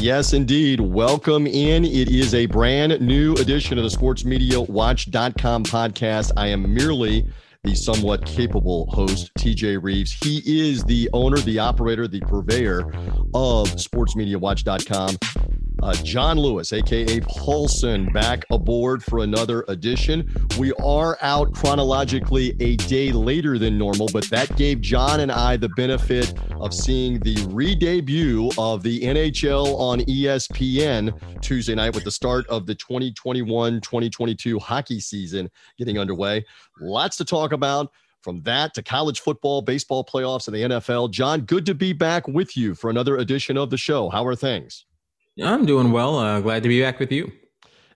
Yes, indeed. Welcome in. It is a brand new edition of the sportsmediawatch.com podcast. I am merely the somewhat capable host, TJ Reeves. He is the owner, the operator, the purveyor of sportsmediawatch.com. Uh, John Lewis, aka Paulsen, back aboard for another edition. We are out chronologically a day later than normal, but that gave John and I the benefit of seeing the re debut of the NHL on ESPN Tuesday night with the start of the 2021 2022 hockey season getting underway. Lots to talk about from that to college football, baseball playoffs, and the NFL. John, good to be back with you for another edition of the show. How are things? I'm doing well. Uh, glad to be back with you.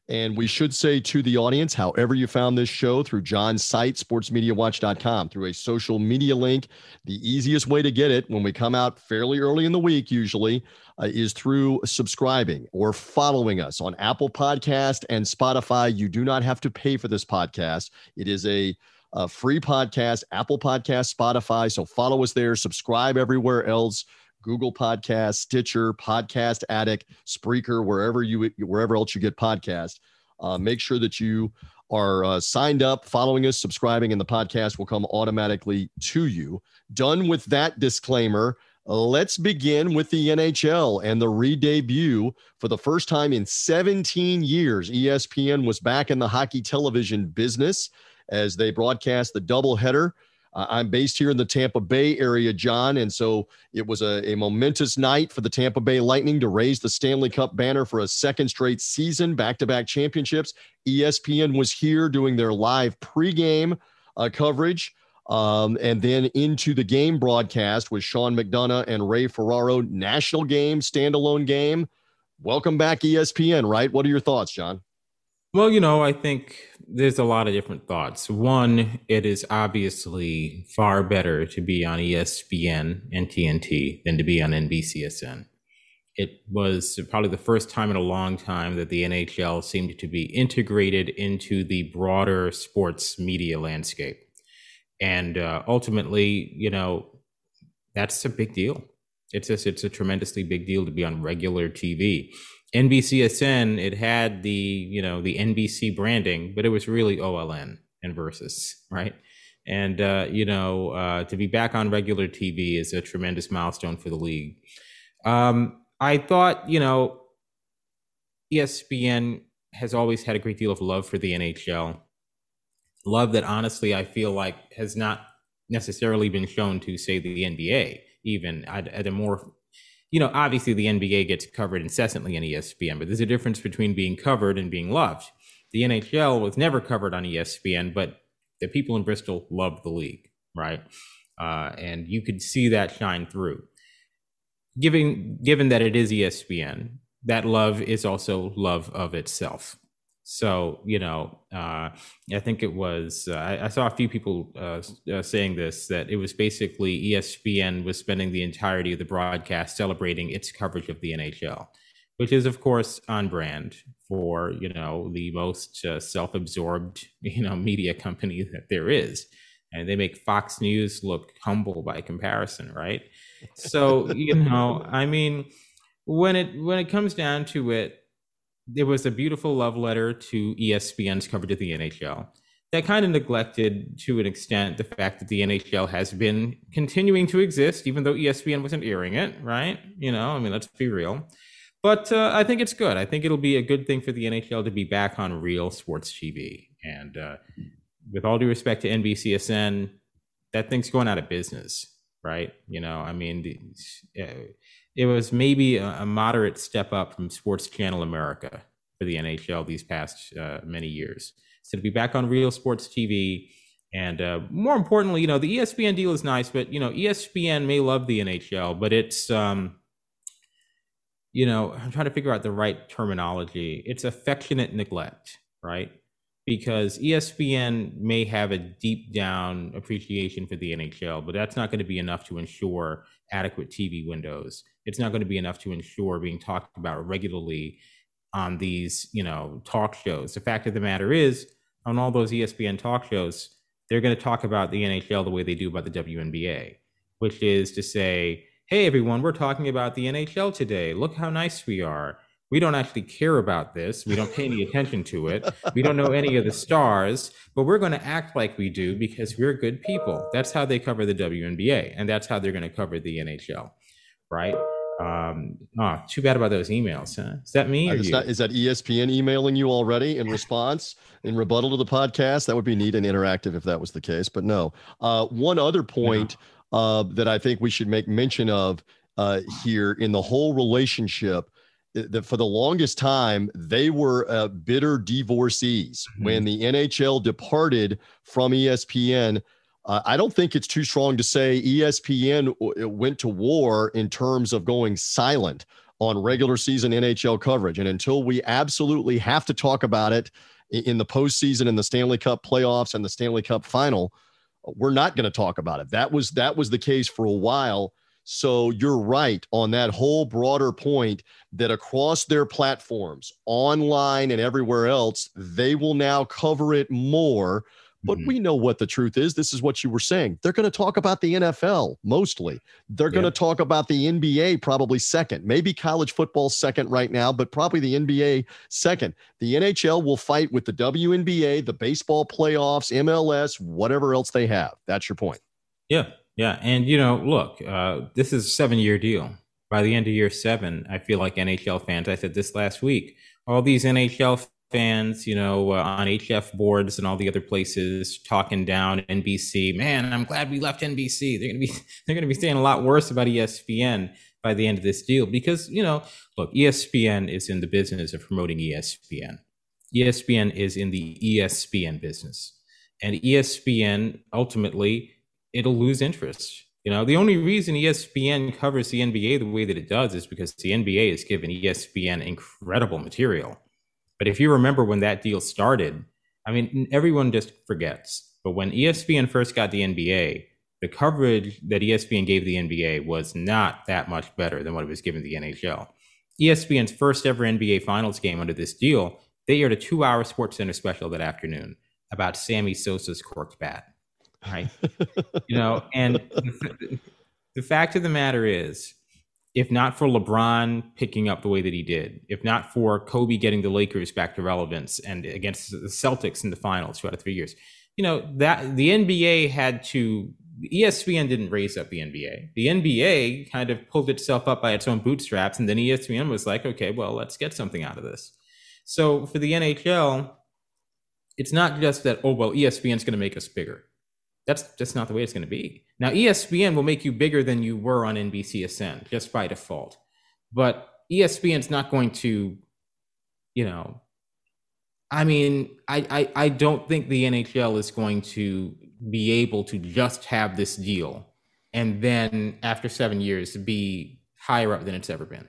And we should say to the audience, however you found this show through John's site, sportsmediawatch.com, through a social media link, the easiest way to get it when we come out fairly early in the week, usually, uh, is through subscribing or following us on Apple Podcast and Spotify. You do not have to pay for this podcast. It is a, a free podcast, Apple Podcast, Spotify. So follow us there, subscribe everywhere else. Google Podcast, Stitcher, Podcast Addict, Spreaker, wherever you wherever else you get podcast. Uh, make sure that you are uh, signed up, following us, subscribing, and the podcast will come automatically to you. Done with that disclaimer. Let's begin with the NHL and the re debut for the first time in 17 years. ESPN was back in the hockey television business as they broadcast the doubleheader uh, I'm based here in the Tampa Bay area, John, and so it was a, a momentous night for the Tampa Bay Lightning to raise the Stanley Cup banner for a second straight season, back to back championships. ESPN was here doing their live pregame uh, coverage. Um, and then into the game broadcast with Sean McDonough and Ray Ferraro, national game, standalone game. Welcome back, ESPN, right? What are your thoughts, John? Well, you know, I think there's a lot of different thoughts. One, it is obviously far better to be on ESPN and TNT than to be on NBCSN. It was probably the first time in a long time that the NHL seemed to be integrated into the broader sports media landscape. And uh, ultimately, you know, that's a big deal. It's a, it's a tremendously big deal to be on regular TV. NBCSN, it had the, you know, the NBC branding, but it was really OLN and Versus, right? And, uh, you know, uh, to be back on regular TV is a tremendous milestone for the league. Um, I thought, you know, ESPN has always had a great deal of love for the NHL. Love that honestly I feel like has not necessarily been shown to, say, the NBA, even at, at a more you know, obviously the NBA gets covered incessantly on ESPN, but there's a difference between being covered and being loved. The NHL was never covered on ESPN, but the people in Bristol loved the league, right? Uh, and you could see that shine through. Given given that it is ESPN, that love is also love of itself. So you know, uh, I think it was. Uh, I, I, saw a few people uh, uh saying this that it was basically ESPN was spending the entirety of the broadcast celebrating its coverage of the NHL, which is of course on brand for you know the most uh, self-absorbed you know media company that there is, and they make Fox News look humble by comparison, right? So you know, I mean, when it when it comes down to it it was a beautiful love letter to ESPN's coverage of the NHL. that kind of neglected to an extent the fact that the NHL has been continuing to exist, even though ESPN wasn't airing it, right? You know, I mean, let's be real. But uh, I think it's good. I think it'll be a good thing for the NHL to be back on real sports TV. And uh, with all due respect to NBCSN, that thing's going out of business, right? You know, I mean, uh, it was maybe a, a, moderate step up from Sports Channel America for the NHL these past uh, many years. So to be back on real sports TV, and uh, more importantly, you know, the ESPN deal is nice, but you know, ESPN may love the NHL, but it's um, you know, I'm trying to figure out the right terminology. It's affectionate neglect, right? Because ESPN may have a deep down appreciation for the NHL, but that's not going to be enough to ensure adequate TV windows. It's not going to be enough to ensure being talked about regularly on these, you know, talk shows. The fact of the matter is, on all those ESPN talk shows, they're going to talk about the NHL the way they do about the WNBA, which is to say, hey, everyone, we're talking about the NHL today. Look how nice we are. We don't actually care about this. We don't pay any attention to it. We don't know any of the stars, but we're going to act like we do because we're good people. That's how they cover the WNBA, and that's how they're going to cover the NHL, right? Um, oh, too bad about those emails. Huh? Is that me? Or is, that, is that ESPN emailing you already in response, in rebuttal to the podcast? That would be neat and interactive if that was the case. But no. Uh, one other point uh, that I think we should make mention of uh, here in the whole relationship that for the longest time they were uh, bitter divorcees mm-hmm. when the NHL departed from ESPN. Uh, I don't think it's too strong to say ESPN went to war in terms of going silent on regular season NHL coverage. And until we absolutely have to talk about it in the postseason and the Stanley Cup playoffs and the Stanley Cup final, we're not going to talk about it. That was that was the case for a while. So you're right on that whole broader point that across their platforms, online and everywhere else, they will now cover it more but mm-hmm. we know what the truth is. This is what you were saying. They're going to talk about the NFL mostly. They're going to talk about the NBA probably second, maybe college football second right now, but probably the NBA second. The NHL will fight with the WNBA, the baseball playoffs, MLS, whatever else they have. That's your point. Yeah. Yeah. And, you know, look, uh, this is a seven year deal. By the end of year seven, I feel like NHL fans, I said this last week, all these NHL fans, you know, uh, on HF boards and all the other places talking down NBC. Man, I'm glad we left NBC. They're gonna be they're gonna be saying a lot worse about ESPN by the end of this deal because you know, look, ESPN is in the business of promoting ESPN. ESPN is in the ESPN business, and ESPN ultimately it'll lose interest. You know, the only reason ESPN covers the NBA the way that it does is because the NBA has given ESPN incredible material but if you remember when that deal started, I mean, everyone just forgets. But when ESPN first got the NBA, the coverage that ESPN gave the NBA was not that much better than what it was giving the NHL. ESPN's first ever NBA Finals game under this deal, they aired a two hour Sports Center special that afternoon about Sammy Sosa's corked bat. Right. you know, and the, the fact of the matter is, if not for LeBron picking up the way that he did, if not for Kobe getting the Lakers back to relevance and against the Celtics in the finals two out of three years, you know, that the NBA had to ESPN didn't raise up the NBA. The NBA kind of pulled itself up by its own bootstraps, and then ESPN was like, okay, well, let's get something out of this. So for the NHL, it's not just that, oh, well, ESPN's going to make us bigger. That's just not the way it's going to be. Now, ESPN will make you bigger than you were on NBCSN just by default. But ESPN's not going to, you know, I mean, I, I, I don't think the NHL is going to be able to just have this deal and then after seven years be higher up than it's ever been.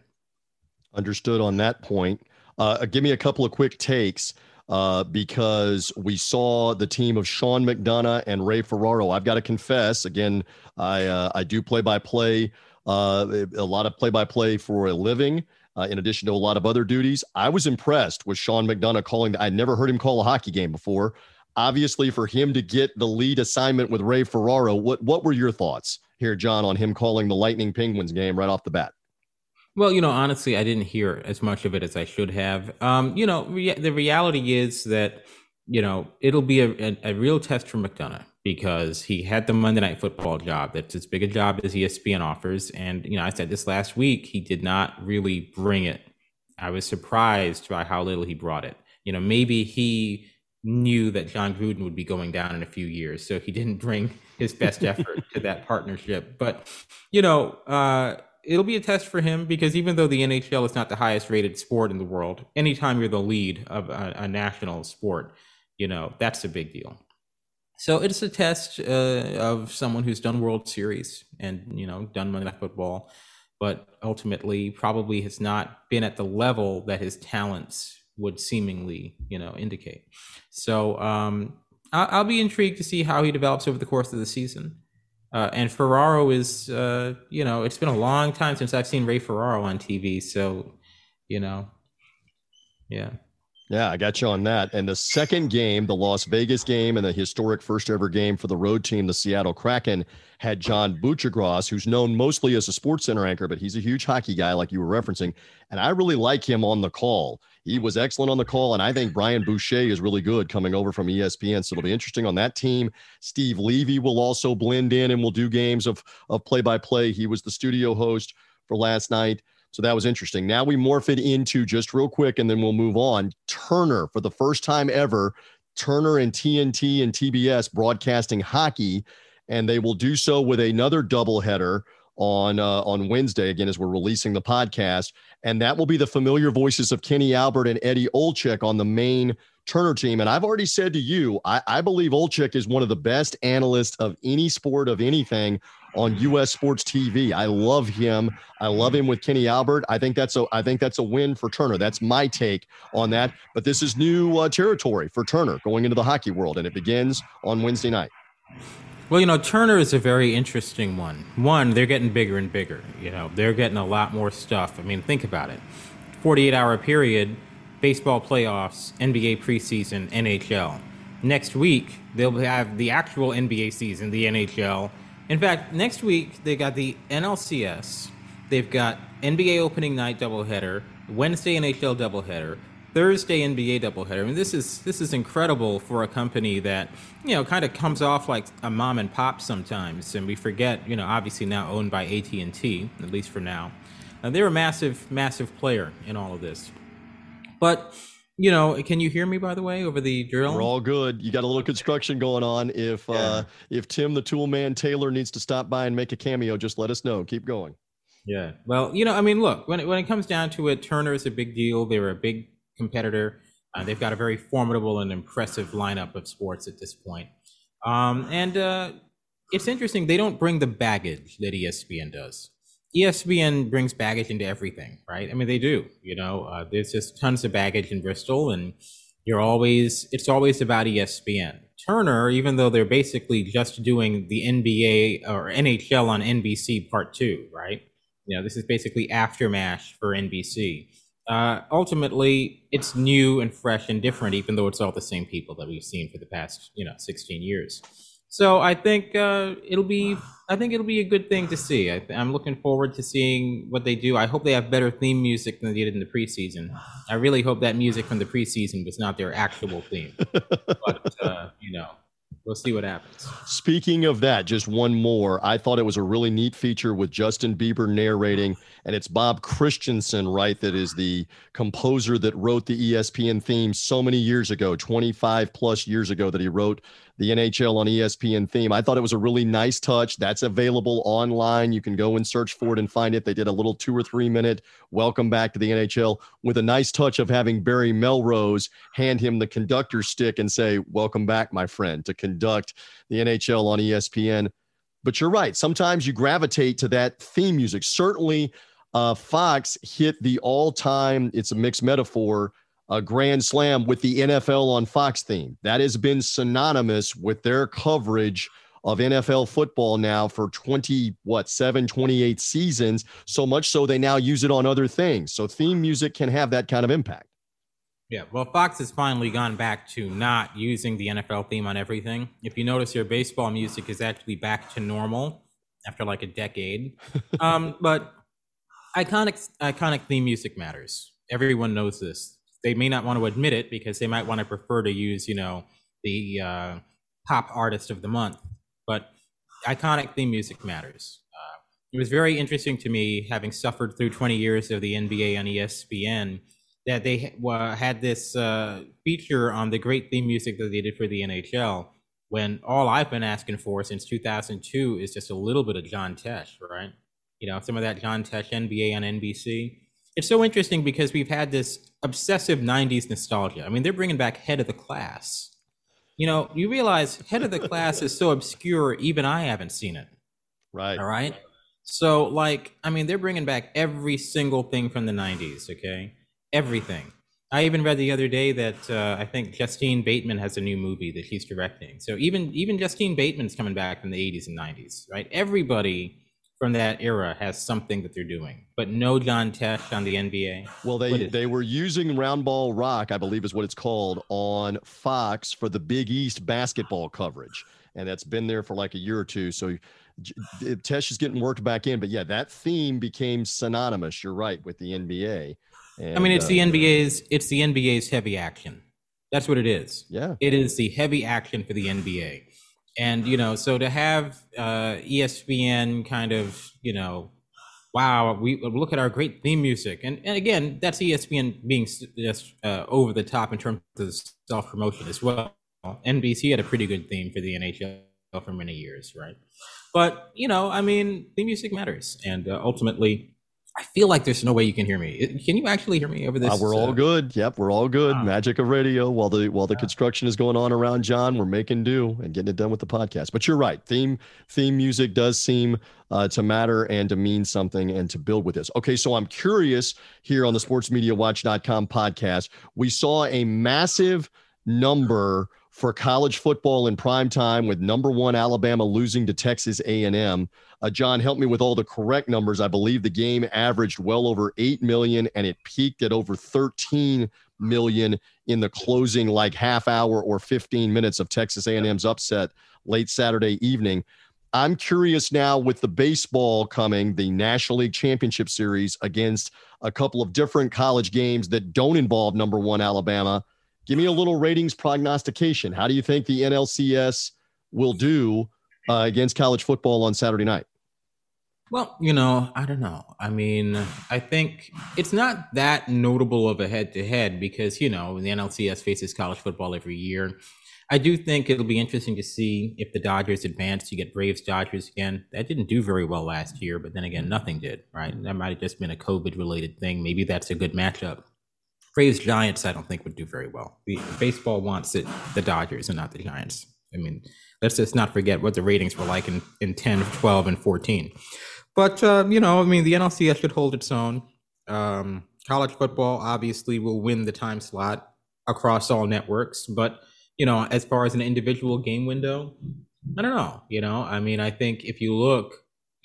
Understood on that point. Uh, give me a couple of quick takes uh, because we saw the team of Sean McDonough and Ray Ferraro. I've got to confess, again, I uh, I do play by play, a lot of play by play for a living. Uh, in addition to a lot of other duties, I was impressed with Sean McDonough calling. I'd never heard him call a hockey game before. Obviously, for him to get the lead assignment with Ray Ferraro, what what were your thoughts here, John, on him calling the Lightning Penguins game right off the bat? Well, you know, honestly, I didn't hear as much of it as I should have. Um, you know, re- the reality is that you know, it'll be a, a, a, real test for McDonough because he had the Monday Night Football job. That's as big a job as ESPN offers. And, you know, I said this last week, he did not really bring it. I was surprised by how little he brought it. You know, maybe he knew that Jon Gruden would be going down in a few years, so he didn't bring his best effort to that partnership. But, you know, uh, it'll be a test for him because even though the NHL is not the highest rated sport in the world, anytime you're the lead of a, a national sport, you know, that's a big deal. So it's a test uh, of someone who's done World Series and, you know, done Monday Night Football, but ultimately probably has not been at the level that his talents would seemingly, you know, indicate. So um, I'll, I'll be intrigued to see how he develops over the course of the season. Uh, and Ferraro is, uh, you know, it's been a long time since I've seen Ray Ferraro on TV. So, you know, yeah. Yeah, I got you on that. And the second game, the Las Vegas game and the historic first ever game for the road team, the Seattle Kraken, had John Buccigross, who's known mostly as a sports center anchor, but he's a huge hockey guy, like you were referencing. And I really like him on the call. He was excellent on the call. And I think Brian Boucher is really good coming over from ESPN. So it'll be interesting on that team. Steve Levy will also blend in and will do games of of play by play. He was the studio host for last night. So that was interesting. Now we morph it into just real quick and then we'll move on. Turner, for the first time ever, Turner and TNT and TBS broadcasting hockey, and they will do so with another doubleheader on uh, on Wednesday again as we're releasing the podcast, and that will be the familiar voices of Kenny Albert and Eddie Olczyk on the main Turner team. And I've already said to you, I, I believe Olczyk is one of the best analysts of any sport of anything on U.S. Sports TV. I love him. I love him with Kenny Albert. I think that's a I think that's a win for Turner. That's my take on that. But this is new uh, territory for Turner going into the hockey world, and it begins on Wednesday night. Well, you know, Turner is a very interesting one. One, they're getting bigger and bigger. You know, they're getting a lot more stuff. I mean, think about it. 48 hour period, baseball playoffs, NBA preseason, NHL. Next week, they'll have the actual NBA season, the NHL, in fact, next week they got the NLCS. They've got NBA opening night doubleheader, Wednesday NHL doubleheader, Thursday NBA doubleheader. I mean, this is this is incredible for a company that you know kind of comes off like a mom and pop sometimes, and we forget you know obviously now owned by AT and T at least for now. And they're a massive massive player in all of this, but you know, can you hear me by the way over the drill? We're all good. You got a little construction going on. If yeah. uh if Tim the tool man Taylor needs to stop by and make a cameo, just let us know. Keep going. Yeah. Well, you know, I mean, look, when it, when it comes down to it, Turner is a big deal. They're a big competitor. Uh, they've got a very formidable and impressive lineup of sports at this point. Um, and uh, it's interesting. They don't bring the baggage that ESPN does. ESPN brings baggage into everything, right? I mean, they do. You know, uh, there's just tons of baggage in Bristol, and you're always it's always about ESPN. Turner, even though they're basically just doing the NBA or NHL on NBC Part Two, right? You know, this is basically aftermath for NBC. Uh, ultimately, it's new and fresh and different, even though it's all the same people that we've seen for the past, you know, 16 years. So I think uh, it'll be I think it'll be a good thing to see. I, am looking forward to seeing what they do. I hope they have better theme music than they did in the preseason. I really hope that music from the preseason was not their actual theme. but uh, you know, we'll see what happens. Speaking of that, just one more. I thought it was a really neat feature with Justin Bieber narrating, and it's Bob Christianson, right? That is the composer that wrote the ESPN theme so many years ago, 25 plus years ago, that he wrote the NHL on ESPN theme. I thought it was a really nice touch. That's available online. You can go and search for it and find it. They did a little two or three minute welcome back to the NHL with a nice touch of having Barry Melrose hand him the conductor stick and say, Welcome back, my friend, to conduct the NHL on ESPN. But you're right. Sometimes you gravitate to that theme music. Certainly, uh, Fox hit the all time, it's a mixed metaphor a grand slam with the NFL on Fox theme. That has been synonymous with their coverage of NFL football now for 20 what 7 28 seasons so much so they now use it on other things. So theme music can have that kind of impact. Yeah, well Fox has finally gone back to not using the NFL theme on everything. If you notice your baseball music is actually back to normal after like a decade. um, but iconic iconic theme music matters. Everyone knows this they may not want to admit it because they might want to prefer to use, you know, the uh, pop artist of the month. But iconic theme music matters. Uh, it was very interesting to me, having suffered through 20 years of the NBA on ESPN, that they uh, had this uh, feature on the great theme music that they did for the NHL. When all I've been asking for since 2002 is just a little bit of John Tesh, right? You know, some of that John Tesh NBA on NBC. It's so interesting because we've had this obsessive 90s nostalgia. I mean, they're bringing back Head of the Class. You know, you realize Head of the Class is so obscure, even I haven't seen it. Right. All right. So, like, I mean, they're bringing back every single thing from the 90s, okay? Everything. I even read the other day that uh, I think Justine Bateman has a new movie that she's directing. So even even Justine Bateman's coming back from the 80s and 90s, right? Everybody from that era has something that they're doing, but no John Tesh on the NBA. Well, they they were using Round Ball Rock, I believe is what it's called, on Fox for the Big East basketball coverage, and that's been there for like a year or two. So Tesh is getting worked back in, but yeah, that theme became synonymous. You're right with the NBA. And, I mean, it's uh, the NBA's it's the NBA's heavy action. That's what it is. Yeah, it is the heavy action for the NBA, and you know, so to have uh, ESPN kind of you know, wow, we look at our great theme music, and and again, that's ESPN being just uh, over the top in terms of self promotion as well. NBC had a pretty good theme for the NHL for many years, right? But you know, I mean, theme music matters, and uh, ultimately I feel like there's no way you can hear me. Can you actually hear me over this? Uh, we're all uh, good. Yep, we're all good. Magic of radio. While the while the construction is going on around John, we're making do and getting it done with the podcast. But you're right. Theme theme music does seem uh, to matter and to mean something and to build with this. Okay, so I'm curious here on the SportsMediaWatch.com podcast. We saw a massive number for college football in prime time with number one Alabama losing to Texas A&M. Uh, John, help me with all the correct numbers. I believe the game averaged well over 8 million and it peaked at over 13 million in the closing like half hour or 15 minutes of Texas A&M's upset late Saturday evening. I'm curious now with the baseball coming, the National League Championship Series against a couple of different college games that don't involve number one Alabama Give me a little ratings prognostication. How do you think the NLCS will do uh, against college football on Saturday night? Well, you know, I don't know. I mean, I think it's not that notable of a head to head because, you know, the NLCS faces college football every year. I do think it'll be interesting to see if the Dodgers advance. You get Braves Dodgers again. That didn't do very well last year, but then again, nothing did, right? That might have just been a COVID related thing. Maybe that's a good matchup. Braves Giants, I don't think would do very well. The baseball wants it the Dodgers and not the Giants. I mean, let's just not forget what the ratings were like in, in 10, 12, and 14. But, uh, you know, I mean, the NLCS should hold its own. Um, college football obviously will win the time slot across all networks. But, you know, as far as an individual game window, I don't know. You know, I mean, I think if you look,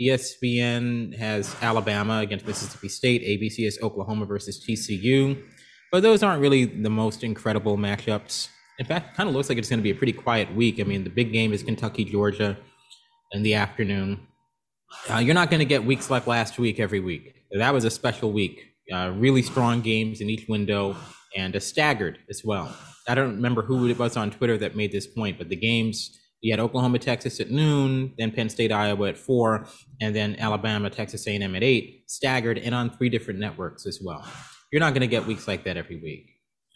ESPN has Alabama against Mississippi State, ABC has Oklahoma versus TCU. But those aren't really the most incredible matchups. In fact, kind of looks like it's going to be a pretty quiet week. I mean, the big game is Kentucky, Georgia in the afternoon. Uh, you're not going to get weeks like last week every week. That was a special week. Uh, really strong games in each window and a staggered as well. I don't remember who it was on Twitter that made this point, but the games you had Oklahoma, Texas at noon, then Penn State, Iowa at four, and then Alabama, Texas A&M at eight, staggered and on three different networks as well you're not going to get weeks like that every week.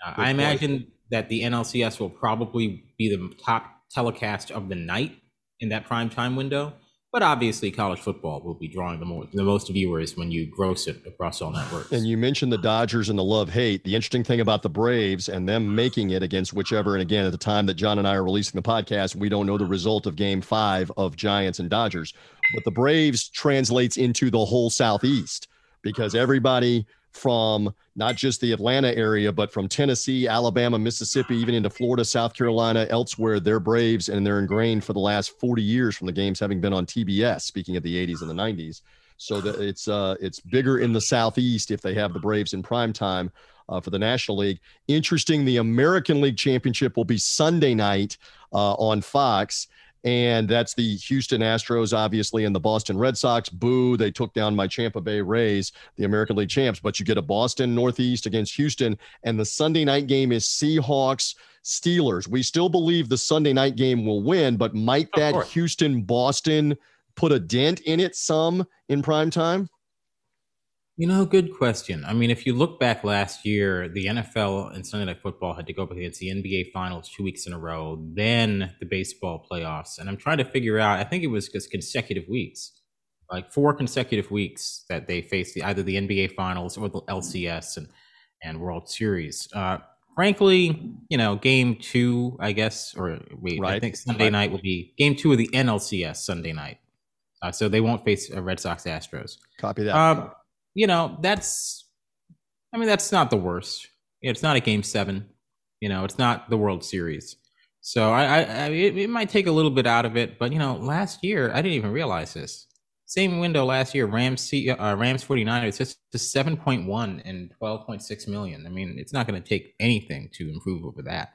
Uh, I imagine that the NLCS will probably be the top telecast of the night in that prime time window. But obviously, college football will be drawing the, more, the most viewers when you gross it across all networks. And you mentioned the Dodgers and the love hate. The interesting thing about the Braves and them making it against whichever, and again, at the time that John and I are releasing the podcast, we don't know the result of game five of Giants and Dodgers. But the Braves translates into the whole Southeast because everybody from not just the Atlanta area, but from Tennessee, Alabama, Mississippi, even into Florida, South Carolina, elsewhere. They're Braves and they're ingrained for the last 40 years from the games having been on TBS, speaking of the 80s and the 90s. So that it's uh, it's bigger in the Southeast if they have the Braves in prime time uh, for the National League. Interesting, the American League Championship will be Sunday night uh, on Fox. And that's the Houston Astros, obviously, and the Boston Red Sox. Boo, they took down my Tampa Bay Rays, the American League champs. But you get a Boston Northeast against Houston, and the Sunday night game is Seahawks Steelers. We still believe the Sunday night game will win, but might that Houston Boston put a dent in it some in prime time? You know, good question. I mean, if you look back last year, the NFL and Sunday Night Football had to go up against the NBA Finals two weeks in a row, then the baseball playoffs. And I'm trying to figure out, I think it was just consecutive weeks, like four consecutive weeks that they faced the, either the NBA Finals or the LCS and, and World Series. Uh, frankly, you know, game two, I guess, or wait, right. I think Sunday right. night will be game two of the NLCS Sunday night. Uh, so they won't face uh, Red Sox Astros. Copy that. Um, you know, that's, I mean, that's not the worst. It's not a game seven. You know, it's not the World Series. So I, I, I it, it, might take a little bit out of it, but you know, last year I didn't even realize this. Same window last year, Rams uh, Rams 49ers just to 7.1 and 12.6 million. I mean, it's not going to take anything to improve over that.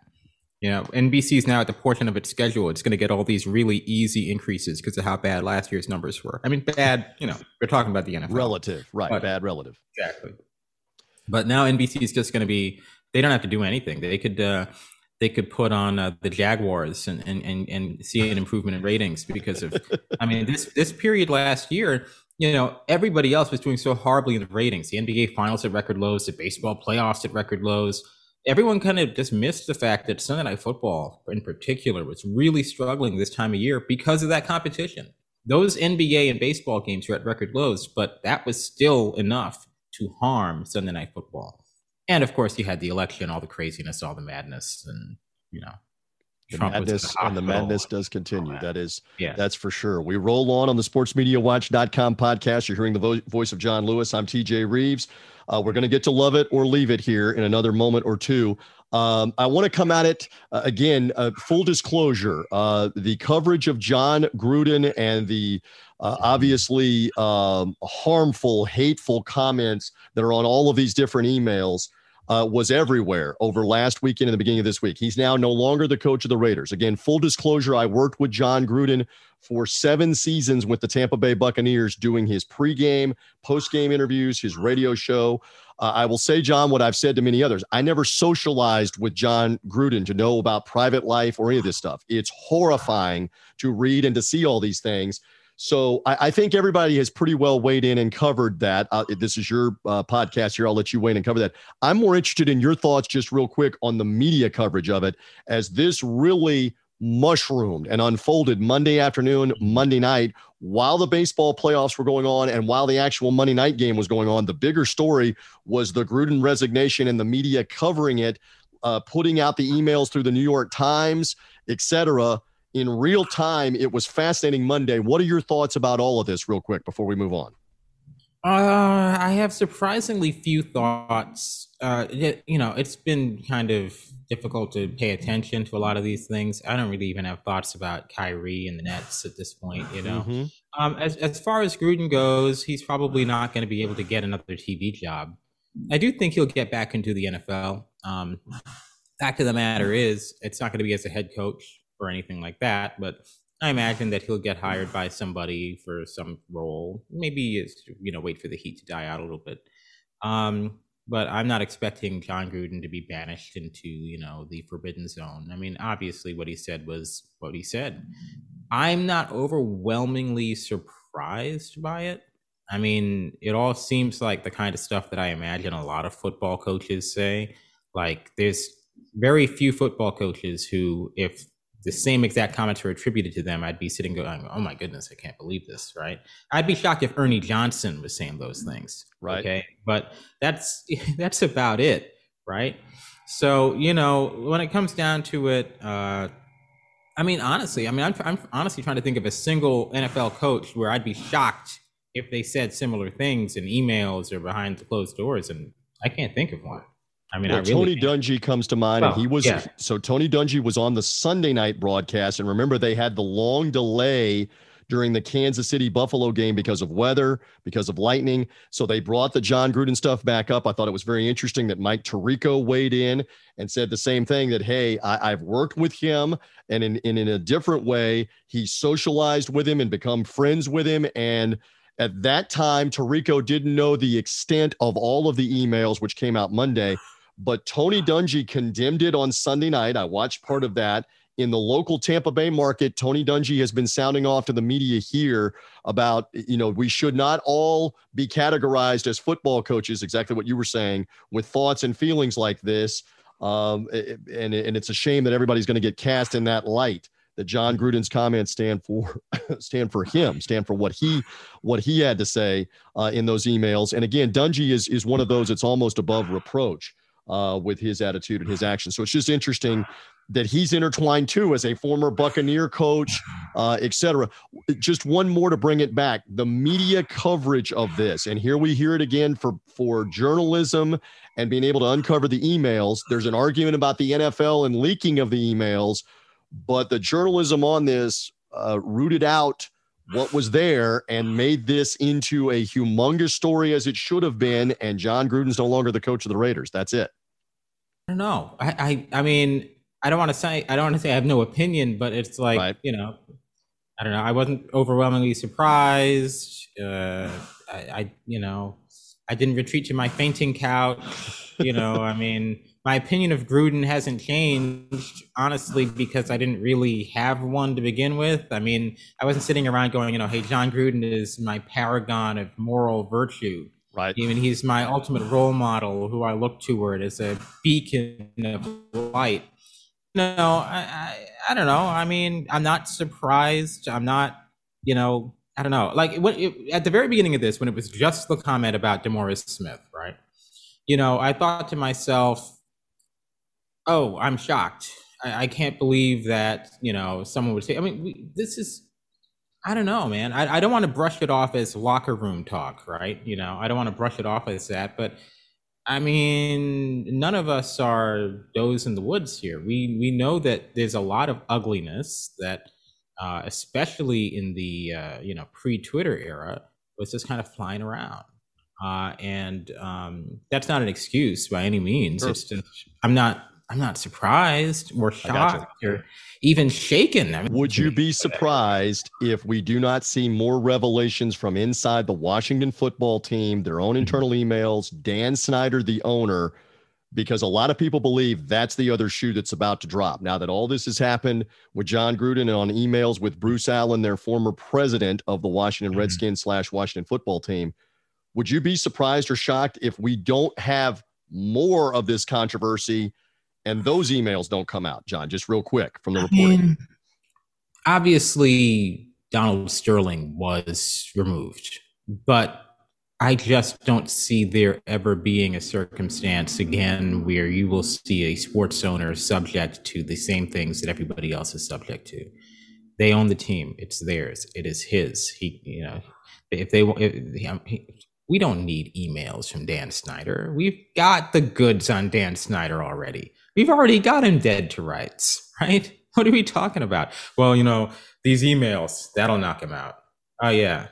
You know, NBC is now at the portion of its schedule. It's going to get all these really easy increases because of how bad last year's numbers were. I mean, bad, you know, we're talking about the NFL. Relative, right. But, bad relative. Exactly. But now NBC is just going to be, they don't have to do anything. They could, uh, they could put on uh, the Jaguars and, and, and, and see an improvement in ratings because of, I mean, this, this period last year, you know, everybody else was doing so horribly in the ratings. The NBA finals at record lows, the baseball playoffs at record lows everyone kind of dismissed the fact that Sunday Night Football, in particular, was really struggling this time of year because of that competition. Those NBA and baseball games were at record lows, but that was still enough to harm Sunday Night Football. And of course, you had the election, all the craziness, all the madness, and you know, the Trump madness the and the madness does continue. That. that is, yeah. that's for sure. We roll on on the sportsmediawatch.com podcast. You're hearing the vo- voice of John Lewis. I'm TJ Reeves. Uh, we're going to get to love it or leave it here in another moment or two. Um, I want to come at it uh, again. Uh, full disclosure: uh, the coverage of Jon Gruden and the uh, obviously um, harmful, hateful comments that are on all of these different emails uh, was everywhere over last weekend and the beginning of this week. He's now no longer the coach of the Raiders. Again, full disclosure: I worked with Jon Gruden for seven seasons with the Tampa Bay Buccaneers, doing his pregame, postgame interviews, his radio show. Uh, I will say, John, what I've said to many others. I never socialized with Jon Gruden to know about private life or any of this stuff. It's horrifying to read and to see all these things. So I, I think everybody has pretty well weighed in and covered that. Uh, this is your uh, podcast here. I'll let you weigh in and cover that. I'm more interested in your thoughts, just real quick, on the media coverage of it, as this really mushroomed and unfolded Monday afternoon, Monday night, while the baseball playoffs were going on and while the actual Monday night game was going on. The bigger story was the Gruden resignation and the media covering it, uh, putting out the emails through the New York Times, etc. In real time, it was fascinating Monday. What are your thoughts about all of this, real quick, before we move on? Uh, I have surprisingly few thoughts. Uh, it, you know, it's been kind of difficult to pay attention to a lot of these things. I don't really even have thoughts about Kyrie and the Nets at this point. You know, mm-hmm. um, as as far as Gruden goes, he's probably not going to be able to get another TV job. I do think he'll get back into the NFL. Um, fact of the matter is, it's not going to be as a head coach or anything like that, but I imagine that he'll get hired by somebody for some role. Maybe is you know wait for the heat to die out a little bit. Um, but I'm not expecting Jon Gruden to be banished into, you know, the forbidden zone. I mean, obviously what he said was what he said. I'm not overwhelmingly surprised by it. I mean, it all seems like the kind of stuff that I imagine a lot of football coaches say. Like there's very few football coaches who if the same exact comments were attributed to them, I'd be sitting going, "Oh my goodness, I can't believe this!" Right? I'd be shocked if Ernie Johnson was saying those things. Right. Okay, but that's that's about it, right? So you know, when it comes down to it, uh, I mean, honestly, I mean, I'm, I'm honestly trying to think of a single NFL coach where I'd be shocked if they said similar things in emails or behind the closed doors, and I can't think of one. I mean, well, I really Tony can't. Dungy comes to mind, well, and he was yeah. so Tony Dungy was on the Sunday night broadcast, and remember they had the long delay during the Kansas City Buffalo game because of weather, because of lightning. So they brought the Jon Gruden stuff back up. I thought it was very interesting that Mike Tirico weighed in and said the same thing that, hey, I, have worked with him and in, in, in a different way, he socialized with him and become friends with him. And at that time, Tirico didn't know the extent of all of the emails which came out Monday. But Tony Dungy condemned it on Sunday night. I watched part of that in the local Tampa Bay market, Tony Dungy has been sounding off to the media here about, you know, we should not all be categorized as football coaches, exactly what you were saying, with thoughts and feelings like this. Um, and, and it's a shame that everybody's going to get cast in that light. That Jon Gruden's comments stand for stand for him, stand for what he what he had to say uh, in those emails. And again, Dungy is is one of those that's almost above reproach uh, with his attitude and his actions. So it's just interesting that he's intertwined too as a former Buccaneer coach, uh, et cetera. Just one more to bring it back the media coverage of this. And here we hear it again for, for journalism and being able to uncover the emails. There's an argument about the NFL and leaking of the emails, but the journalism on this uh, rooted out what was there and made this into a humongous story as it should have been. And Jon Gruden's no longer the coach of the Raiders. That's it. I don't know. I, I, I mean, I don't want to say I don't want to say I have no opinion, but it's like right. you know, I don't know. I wasn't overwhelmingly surprised. Uh, I, I, you know, I didn't retreat to my fainting couch. You know, I mean, my opinion of Gruden hasn't changed honestly because I didn't really have one to begin with. I mean, I wasn't sitting around going, you know, hey, Jon Gruden is my paragon of moral virtue. Right. I mean, he's my ultimate role model who I look toward as a beacon of light no, I, I, I don't know. I mean, I'm not surprised. I'm not, you know, I don't know. Like when it, at the very beginning of this, when it was just the comment about DeMaurice Smith, right? You know, I thought to myself, "Oh, I'm shocked. I, I can't believe that you know someone would say. I mean, we, this is." I don't know, man. I, I don't want to brush it off as locker room talk, right? You know, I don't want to brush it off as that, but I mean, none of us are does in the woods here. We we know that there's a lot of ugliness that, uh, especially in the uh, you know pre-Twitter era, was just kind of flying around. Uh, and um, that's not an excuse by any means. Sure. It's just I'm not I'm not surprised or shocked or even shaken. I mean, Would you be surprised if we do not see more revelations from inside the Washington football team, their own mm-hmm. internal emails, Dan Snyder, the owner? Because a lot of people believe that's the other shoe that's about to drop. Now that all this has happened with Jon Gruden and on emails with Bruce Allen, their former president of the Washington mm-hmm. Redskins slash Washington football team, would you be surprised or shocked if we don't have more of this controversy? And those emails don't come out, John, just real quick from the reporting. I mean, obviously, Donald Sterling was removed, but I just don't see there ever being a circumstance again where you will see a sports owner subject to the same things that everybody else is subject to. They own the team; it's theirs. It is his. He, you know, if they, if, he, we don't need emails from Dan Snyder. We've got the goods on Dan Snyder already. We've already got him dead to rights, right? What are we talking about? Well, you know, these emails, that'll knock him out. Oh, yeah.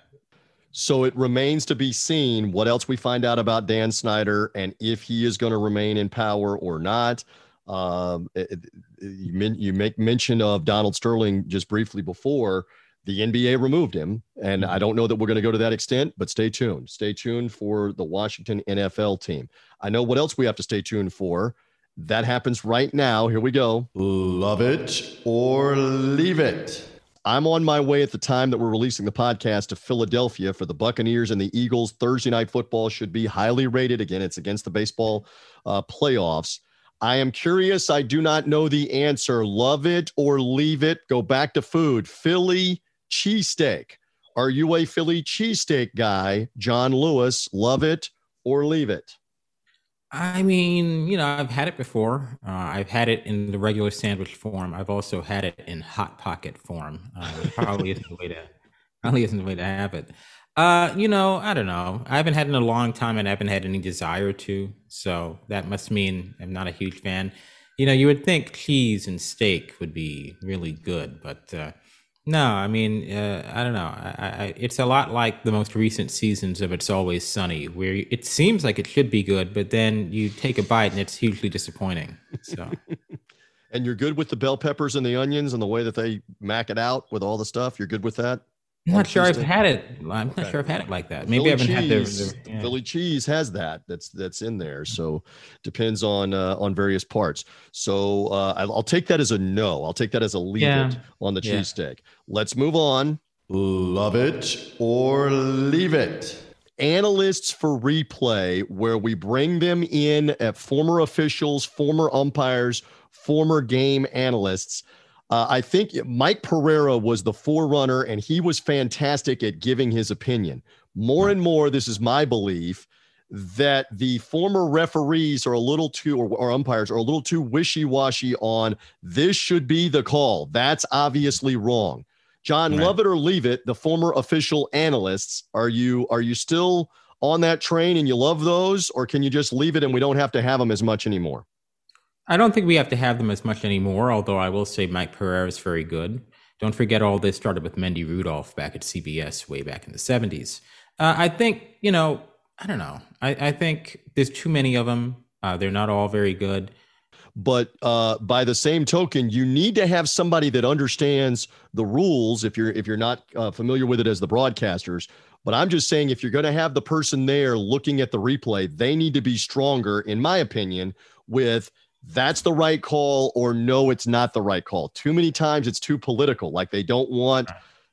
So it remains to be seen what else we find out about Dan Snyder and if he is going to remain in power or not. Um, it, you, you make mention of Donald Sterling just briefly before the NBA removed him. And I don't know that we're going to go to that extent, but stay tuned. Stay tuned for the Washington NFL team. I know what else we have to stay tuned for. That happens right now. Here we go. Love it or leave it. I'm on my way at the time that we're releasing the podcast to Philadelphia for the Buccaneers and the Eagles. Thursday night football should be highly rated. Again, it's against the baseball uh, playoffs. I am curious. I do not know the answer. Love it or leave it. Go back to food. Philly cheesesteak. Are you a Philly cheesesteak guy? John Lewis, love it or leave it? I mean, you know, I've had it before. Uh, I've had it in the regular sandwich form. I've also had it in hot pocket form. Uh, probably isn't the way to probably isn't the way to have it. Uh, you know, I don't know. I haven't had it in a long time, and I haven't had any desire to. So that must mean I'm not a huge fan. You know, you would think cheese and steak would be really good, but uh, No, I mean, uh, I don't know. I, I, it's a lot like the most recent seasons of It's Always Sunny, where it seems like it should be good, but then you take a bite and it's hugely disappointing. So, and you're good with the bell peppers and the onions and the way that they mac it out with all the stuff. You're good with that. I'm not sure I've had it. I'm okay. not sure I've had it like that. Maybe Philly I haven't cheese, had the, the yeah. Philly cheese has that. That's that's in there. So depends on uh, on various parts. So uh, I'll, take that as a no. I'll take that as a leave yeah. it on the yeah. cheesesteak. Let's move on. Love it or leave it. Analysts for replay, where we bring them in at former officials, former umpires, former game analysts uh, I think Mike Pereira was the forerunner, and he was fantastic at giving his opinion. More and more, this is my belief that the former referees are a little too, or, or umpires are a little too wishy washy on this should be the call. That's obviously wrong. John, right. love it or leave it. The former official analysts, are you are you still on that train and you love those, or can you just leave it and we don't have to have them as much anymore? I don't think we have to have them as much anymore, although I will say Mike Pereira is very good. Don't forget all this started with Mendy Rudolph back at CBS way back in the 70s. Uh, I think, you know, I don't know. I, I think there's too many of them. Uh, they're not all very good. But uh, by the same token, you need to have somebody that understands the rules if you're if you're not uh, familiar with it as the broadcasters. But I'm just saying, if you're going to have the person there looking at the replay, they need to be stronger, in my opinion, with – that's the right call or no, it's not the right call. Too many times it's too political. Like they don't want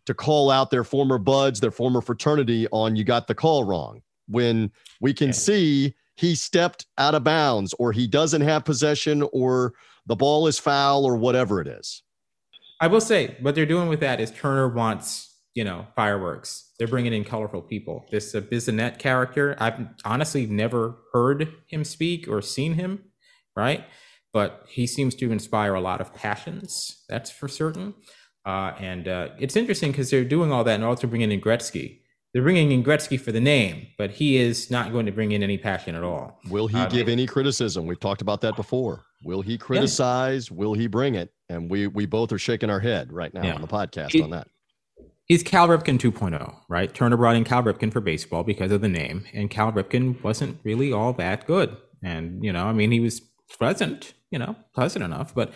to call out their former buds, their former fraternity on you got the call wrong. When we can see he stepped out of bounds or he doesn't have possession or the ball is foul or whatever it is. I will say what they're doing with that is Turner wants, you know, fireworks. They're bringing in colorful people. This uh, character, I've honestly never heard him speak or seen him, right? but he seems to inspire a lot of passions. That's for certain. Uh, and uh, it's interesting because they're doing all that and also bringing in Gretzky. They're bringing in Gretzky for the name, but he is not going to bring in any passion at all. Will he uh, give any criticism? We've talked about that before. Will he criticize? Yeah. Will he bring it? And we we both are shaking our head right now yeah. on the podcast he, on that. He's Cal Ripken 2.0, right? Turner brought in Cal Ripken for baseball because of the name, and Cal Ripken wasn't really all that good. And you know, I mean, he was pleasant you know, pleasant enough, but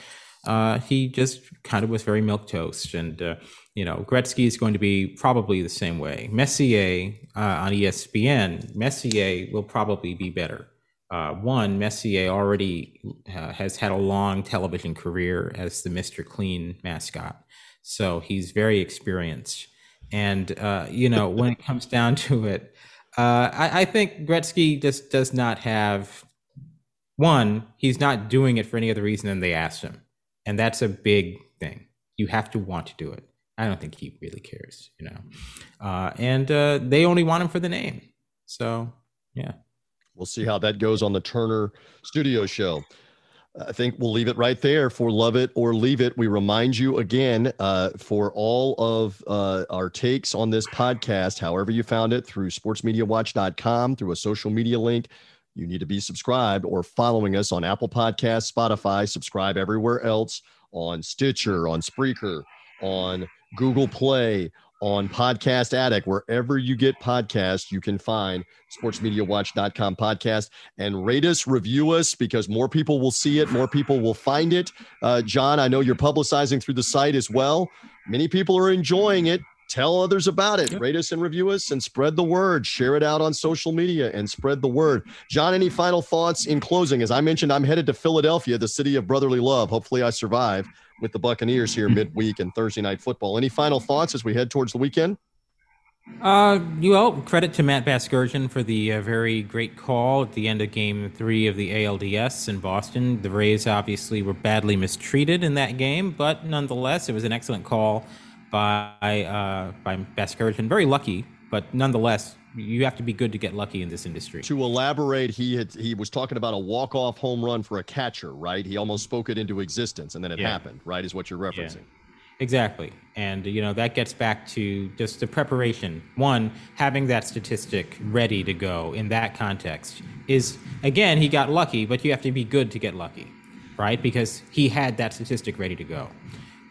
uh, he just kind of was very milk toast. And, uh, you know, Gretzky is going to be probably the same way. Messier uh, on ESPN, Messier will probably be better. Uh, one, Messier already uh, has had a long television career as the Mr. Clean mascot. So he's very experienced. And, uh, you know, when it comes down to it, I, I think Gretzky just does not have one, he's not doing it for any other reason than they asked him. And that's a big thing. You have to want to do it. I don't think he really cares, you know. Uh, and uh, they only want him for the name. So, yeah. We'll see how that goes on the Turner Studio Show. I think we'll leave it right there for Love It or Leave It. We remind you again uh, for all of uh, our takes on this podcast, however you found it, through sportsmediawatch.com, through a social media link, you need to be subscribed or following us on Apple Podcasts, Spotify, subscribe everywhere else on Stitcher, on Spreaker, on Google Play, on Podcast Addict, wherever you get podcasts, you can find sportsmediawatch.com podcast and rate us, review us because more people will see it, more people will find it. Uh, John, I know you're publicizing through the site as well. Many people are enjoying it tell others about it. Rate us and review us and spread the word. Share it out on social media and spread the word. John, any final thoughts in closing? As I mentioned, I'm headed to Philadelphia, the city of brotherly love. Hopefully, I survive with the Buccaneers here midweek and Thursday night football. Any final thoughts as we head towards the weekend? Uh, well, credit to Matt Vasgersian for the uh, very great call at the end of Game Three of the ALDS in Boston. The Rays obviously were badly mistreated in that game, but nonetheless, it was an excellent call by uh, by Vasgersian. Very lucky, but nonetheless, you have to be good to get lucky in this industry. To elaborate, he had he was talking about a walk off home run for a catcher, right? He almost spoke it into existence, and then it yeah. happened, right? Is what you're referencing. Yeah. Exactly. And, you know, that gets back to just the preparation. One, having that statistic ready to go in that context is, again, he got lucky, but you have to be good to get lucky, right? Because he had that statistic ready to go.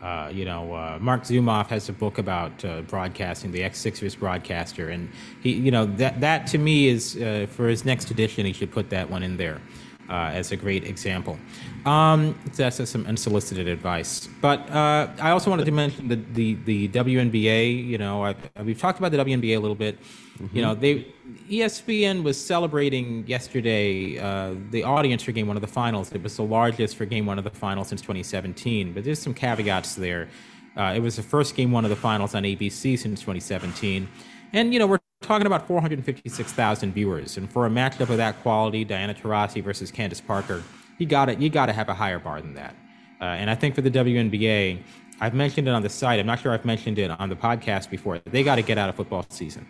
Uh, you know, uh, Marc Zumoff has a book about uh, broadcasting, the ex Sixers broadcaster, and he, you know, that that to me is uh, for his next edition, he should put that one in there uh, as a great example. Um, that's just some unsolicited advice. But uh, I also wanted to mention the, the, the WNBA. You know, I, we've talked about the WNBA a little bit. Mm-hmm. You know, they ESPN was celebrating yesterday uh, the audience for Game One of the Finals. It was the largest for Game One of the Finals since 2017. But there's some caveats there. Uh, it was the first Game One of the Finals on ABC since 2017. And, you know, we're talking about 456,000 viewers. And for a matchup of that quality, Diana Taurasi versus Candace Parker, you got it. You got to have a higher bar than that. Uh, and I think for the WNBA, I've mentioned it on the site. I'm not sure I've mentioned it on the podcast before. They got to get out of football season.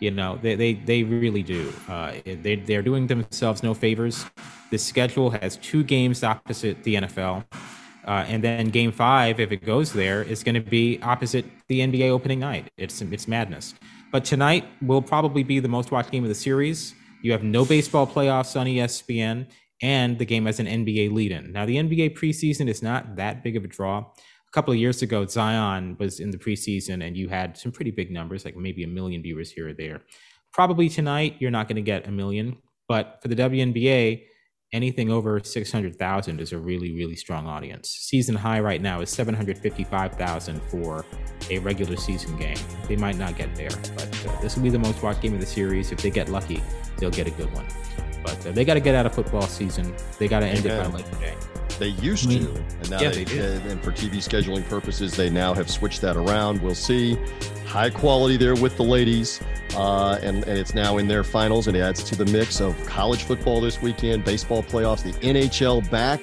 You know, they, they, they really do. Uh, they, they're doing themselves no favors. The schedule has two games opposite the NFL. Uh, and then game five, if it goes there, is going to be opposite the NBA opening night. It's, it's madness. But tonight will probably be the most watched game of the series. You have no baseball playoffs on ESPN, and the game has an NBA lead in. Now, the NBA preseason is not that big of a draw. A couple of years ago, Zion was in the preseason, and you had some pretty big numbers, like maybe a million viewers here or there. Probably tonight, you're not going to get a million, but for the WNBA, anything over 600,000 is a really, really strong audience. Season high right now is 755,000 for a regular season game. They might not get there, but uh, this will be the most watched game of the series. If they get lucky, they'll get a good one. But uh, they got to get out of football season. They got to end it by Labor Day. They used I mean, to, and now yeah, they, they and for TV scheduling purposes, they now have switched that around. We'll see. High quality there with the ladies, uh, and and it's now in their finals, and it adds to the mix of college football this weekend, baseball playoffs, the NHL back,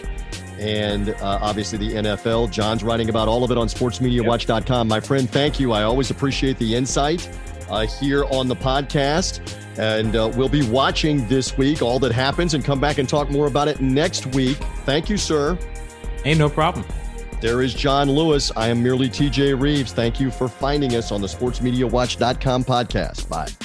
and uh, obviously the NFL. John's writing about all of it on SportsMediaWatch.com. My friend, thank you. I always appreciate the insight uh, here on the podcast. And uh, we'll be watching this week all that happens and come back and talk more about it next week. Thank you, sir. Hey, no problem. There is John Lewis. I am merely TJ Reeves. Thank you for finding us on the sportsmediawatch.com podcast. Bye.